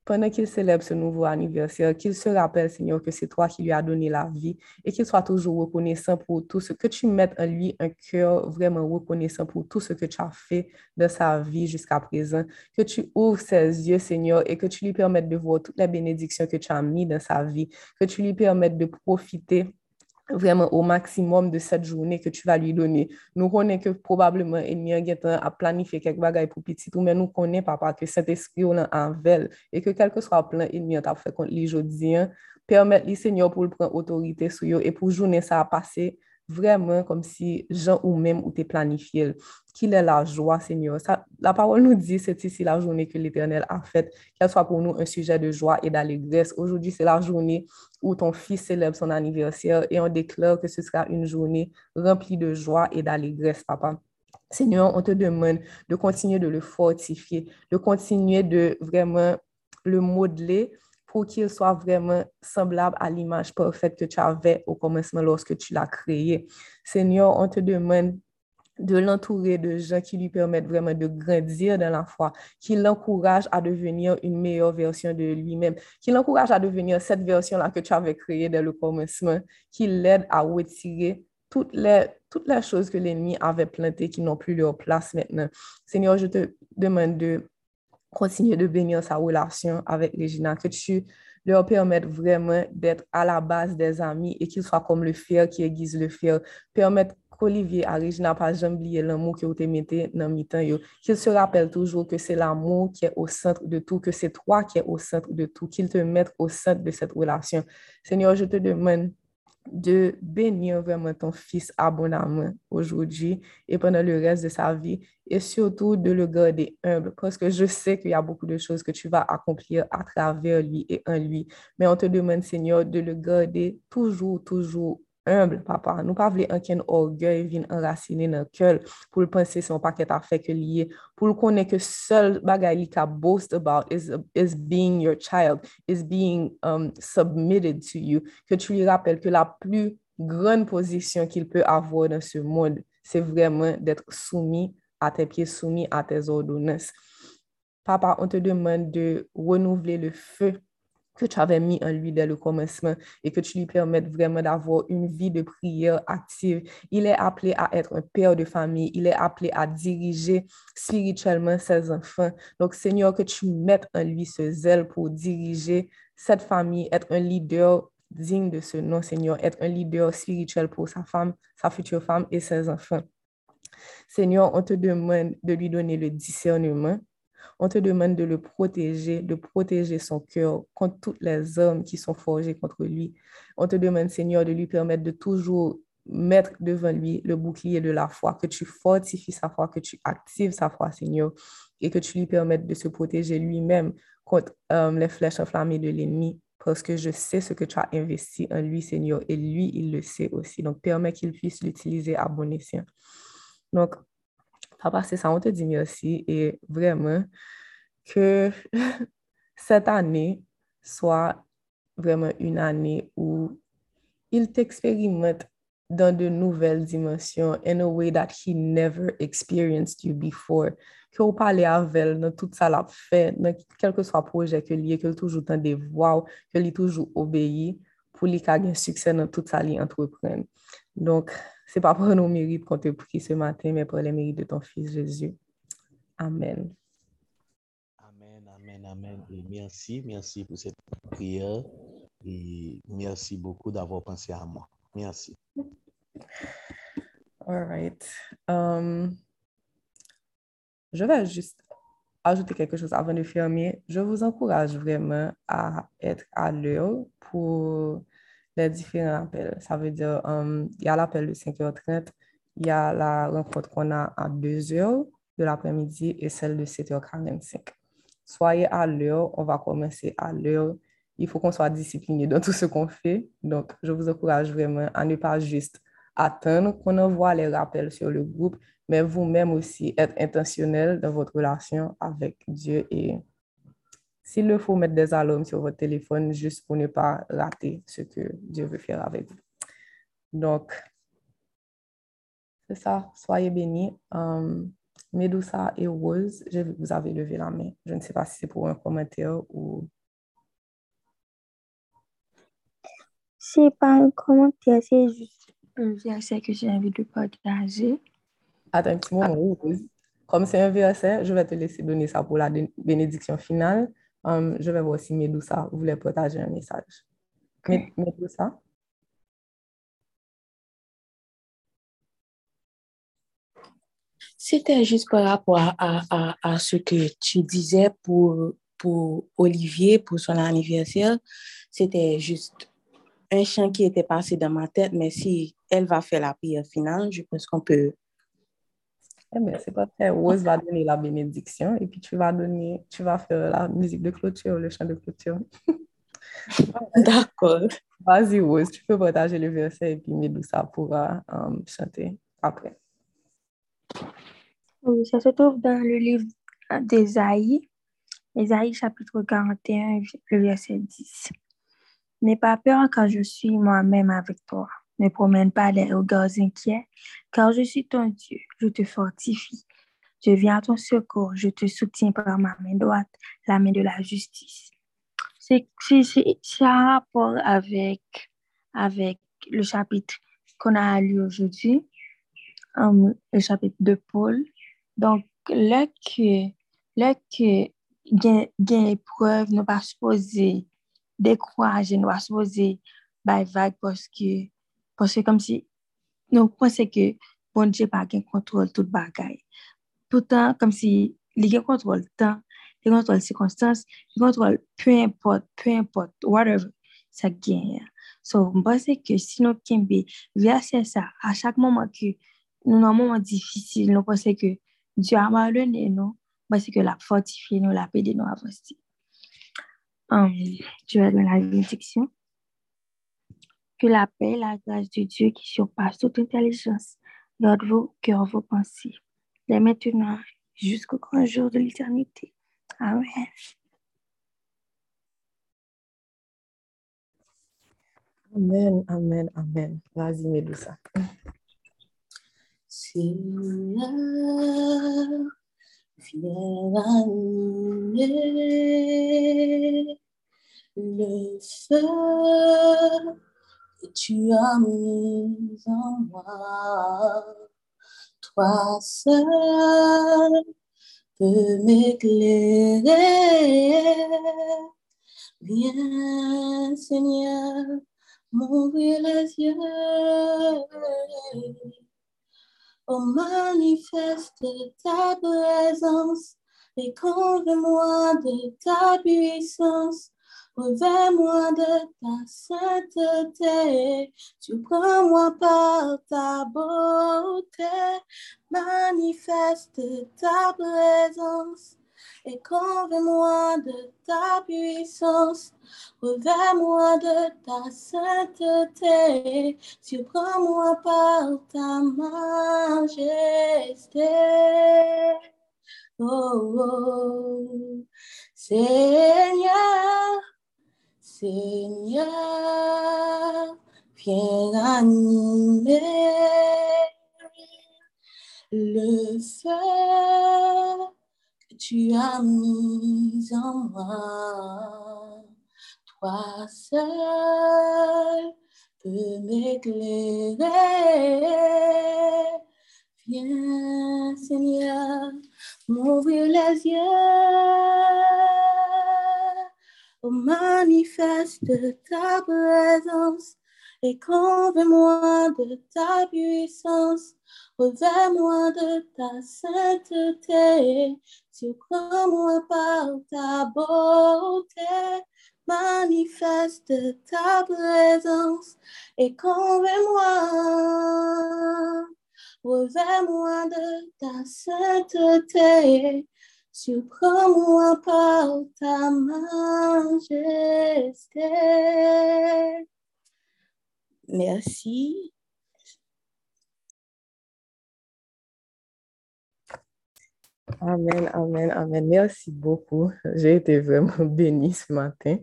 pendant qu'il célèbre ce nouveau anniversaire, qu'il se rappelle, Seigneur, que c'est toi qui lui as donné la vie et qu'il soit toujours reconnaissant pour tout ce que tu mettes en lui, un cœur vraiment reconnaissant pour tout ce que tu as fait de sa vie jusqu'à présent. Que tu ouvres ses yeux, Seigneur, et que tu lui permettes de voir toutes les bénédictions que tu as mis dans sa vie, que tu lui permettes de profiter vraiment au maximum de cette journée que tu vas lui donner. Nous connaissons que probablement il a planifié quelque chose pour petit mais nous connaissons papa que cet esprit en vel et que quel que soit le plan il a fait contre lui aujourd'hui, permettre le Seigneur pour prendre autorité sur eux et pour journée ça a passé vraiment comme si Jean ou même ou t'es planifié. Qu'il est la joie, Seigneur. La parole nous dit, c'est ici la journée que l'Éternel a faite, qu'elle soit pour nous un sujet de joie et d'allégresse. Aujourd'hui, c'est la journée où ton fils célèbre son anniversaire et on déclare que ce sera une journée remplie de joie et d'allégresse, papa. Seigneur, on te demande de continuer de le fortifier, de continuer de vraiment le modeler pour qu'il soit vraiment semblable à l'image parfaite que tu avais au commencement lorsque tu l'as créé. Seigneur, on te demande de l'entourer de gens qui lui permettent vraiment de grandir dans la foi, qui l'encouragent à devenir une meilleure version de lui-même, qui l'encouragent à devenir cette version-là que tu avais créée dès le commencement, qui l'aide à retirer toutes les, toutes les choses que l'ennemi avait plantées qui n'ont plus leur place maintenant. Seigneur, je te demande de continuer de bénir sa relation avec Regina, que tu leur permettes vraiment d'être à la base des amis et qu'ils soient comme le fer qui aiguise le fer. Permettre qu'Olivier à Regina pas jamais oublier l'amour que vous te mettez dans le temps. Qu'il se rappelle toujours que c'est l'amour qui est au centre de tout, que c'est toi qui es au centre de tout, qu'il te mette au centre de cette relation. Seigneur, je te demande de bénir vraiment ton fils abondamment aujourd'hui et pendant le reste de sa vie et surtout de le garder humble parce que je sais qu'il y a beaucoup de choses que tu vas accomplir à travers lui et en lui. Mais on te demande, Seigneur, de le garder toujours, toujours humble, papa. Nous pas voulons aucun orgueil vient enraciner dans le cœur pour le penser son que lié, pour le connaître que seul bagay qui boast about is, is being your child, is being um, submitted to you. Que tu lui rappelles que la plus grande position qu'il peut avoir dans ce monde, c'est vraiment d'être soumis à tes pieds, soumis à tes ordonnances. Papa, on te demande de renouveler le feu que tu avais mis en lui dès le commencement et que tu lui permettes vraiment d'avoir une vie de prière active. Il est appelé à être un père de famille. Il est appelé à diriger spirituellement ses enfants. Donc, Seigneur, que tu mettes en lui ce zèle pour diriger cette famille, être un leader digne de ce nom, Seigneur, être un leader spirituel pour sa femme, sa future femme et ses enfants. Seigneur, on te demande de lui donner le discernement on te demande de le protéger, de protéger son cœur contre toutes les hommes qui sont forgés contre lui. On te demande, Seigneur, de lui permettre de toujours mettre devant lui le bouclier de la foi, que tu fortifies sa foi, que tu actives sa foi, Seigneur, et que tu lui permettes de se protéger lui-même contre euh, les flèches enflammées de l'ennemi, parce que je sais ce que tu as investi en lui, Seigneur, et lui, il le sait aussi. Donc, permets qu'il puisse l'utiliser à bon escient. Papa, c'est ça, on te dit merci et vraiment que cette année soit vraiment une année où il t'expérimente dans de nouvelles dimensions in a way that he never experienced you before. Que vous parlez avec elle dans tout ça l'a fait, dans quel que soit le projet que lié, que toujours tant des voix, que lui toujours obéi pour lui un succès dans tout ça lui entreprendre. Donc, c'est pas pour nos mérites qu'on te prie ce matin, mais pour les mérites de ton Fils Jésus. Amen. Amen, amen, amen. Et merci, merci pour cette prière. Et merci beaucoup d'avoir pensé à moi. Merci. All right. Um, je vais juste ajouter quelque chose avant de fermer. Je vous encourage vraiment à être à l'heure pour les différents appels. Ça veut dire, um, il y a l'appel de 5h30, il y a la rencontre qu'on a à 2h de l'après-midi et celle de 7h45. Soyez à l'heure, on va commencer à l'heure. Il faut qu'on soit discipliné dans tout ce qu'on fait. Donc, je vous encourage vraiment à ne pas juste attendre qu'on envoie les rappels sur le groupe, mais vous-même aussi être intentionnel dans votre relation avec Dieu et s'il le faut, mettre des alarmes sur votre téléphone juste pour ne pas rater ce que Dieu veut faire avec vous. Donc, c'est ça. Soyez bénis. Um, Medusa et Rose, je, vous avez levé la main. Je ne sais pas si c'est pour un commentaire ou... C'est pas un commentaire, c'est juste un verset que j'ai envie de partager. Attends un petit moment, Rose. Comme c'est un verset, je vais te laisser donner ça pour la bénédiction finale. Um, je vais voir si Medusa voulait partager un message. Okay. Medusa? C'était juste par rapport à, à, à, ce que tu disais pour, pour Olivier, pour son anniversaire. C'était juste un chant qui était passé dans ma tête, mais si elle va faire la prière finale, je pense qu'on peut. Eh bien, c'est pas très. Rose va donner la bénédiction et puis tu vas donner, tu vas faire la musique de clôture, le chant de clôture. D'accord. Vas-y, Rose, tu peux partager le verset et puis Médoussa pourra um, chanter après. Oui, ça se trouve dans le livre d'Ésaïe, Ésaïe chapitre 41, le verset 10. N'aie pas peur quand je suis moi-même avec toi. Ne promène pas les regards inquiets, car je suis ton Dieu, je te fortifie. Je viens à ton secours, je te soutiens par ma main droite, la main de la justice. C'est un rapport avec, avec le chapitre qu'on a lu aujourd'hui, um, le chapitre de Paul. Donc, là que, là que gen, gen épreuve, nous pas supposé décourager, nous pas supposé by vague parce que, parce que comme si nous pensons que bon Dieu pas gain contrôle tout bagaille. Pourtant, comme si il contrôle le temps, il contrôle les circonstances, il contrôle peu importe, peu importe, whatever, ça gagne. So, je pense que si nous kembe verser ça à chaque moment que nous avons un moment difficile, nous pensons que Dieu a malheureusement nous, parce que la fortifié nous, la paix nous avancer. Um, je vais donner la bénédiction? Que la paix, la grâce de Dieu qui surpasse toute intelligence, garde vos cœurs, vos pensées, dès maintenant jusqu'au grand jour de l'éternité. Amen. Amen, amen, amen. Vas-y, Médusa. Seigneur, viens allumer le feu tu as mis en moi. Toi seul peux m'éclairer. Viens, Seigneur, m'ouvrir les yeux. Oh, manifeste ta présence et convainc-moi de ta puissance. Revêt-moi de ta sainteté, surprends-moi par ta beauté, manifeste ta présence et convainc-moi de ta puissance. Revêt-moi de ta sainteté, surprends-moi par ta majesté. Oh, oh. Seigneur, Seigneur, viens animer le feu que tu as mis en moi. Toi seul peux m'éclairer. Viens, Seigneur, m'ouvrir les yeux. Manifeste ta présence et convainc-moi de ta puissance. Revêt-moi de ta sainteté, surprends-moi par ta beauté. Manifeste ta présence et convainc-moi. Revêt-moi de ta sainteté, surprends-moi par ta majesté. Merci. Amen, amen, amen. Merci beaucoup. J'ai été vraiment bénie ce matin.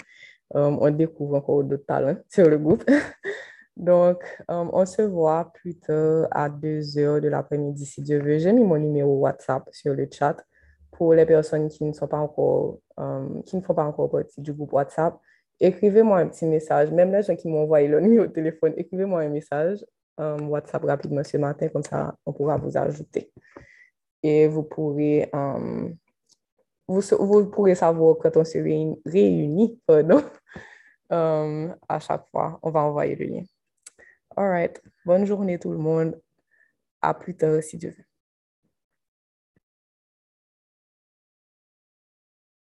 Um, on découvre encore d'autres talents sur le groupe. Donc, um, on se voit plus tard à 2 heures de l'après-midi si Dieu veut. J'ai mis mon numéro WhatsApp sur le chat pour les personnes qui ne sont pas encore, um, qui ne font pas encore partie du groupe WhatsApp. Écrivez-moi un petit message. Même les gens qui m'ont envoyé le numéro de téléphone, écrivez-moi un message WhatsApp rapidement ce matin, comme ça on pourra vous ajouter. Et vous pourrez, vous, vous, pourrez savoir quand on se réunit, pardon, à chaque fois, on va envoyer le lien. All right. Bonne journée tout le monde. À plus tard si Dieu veut.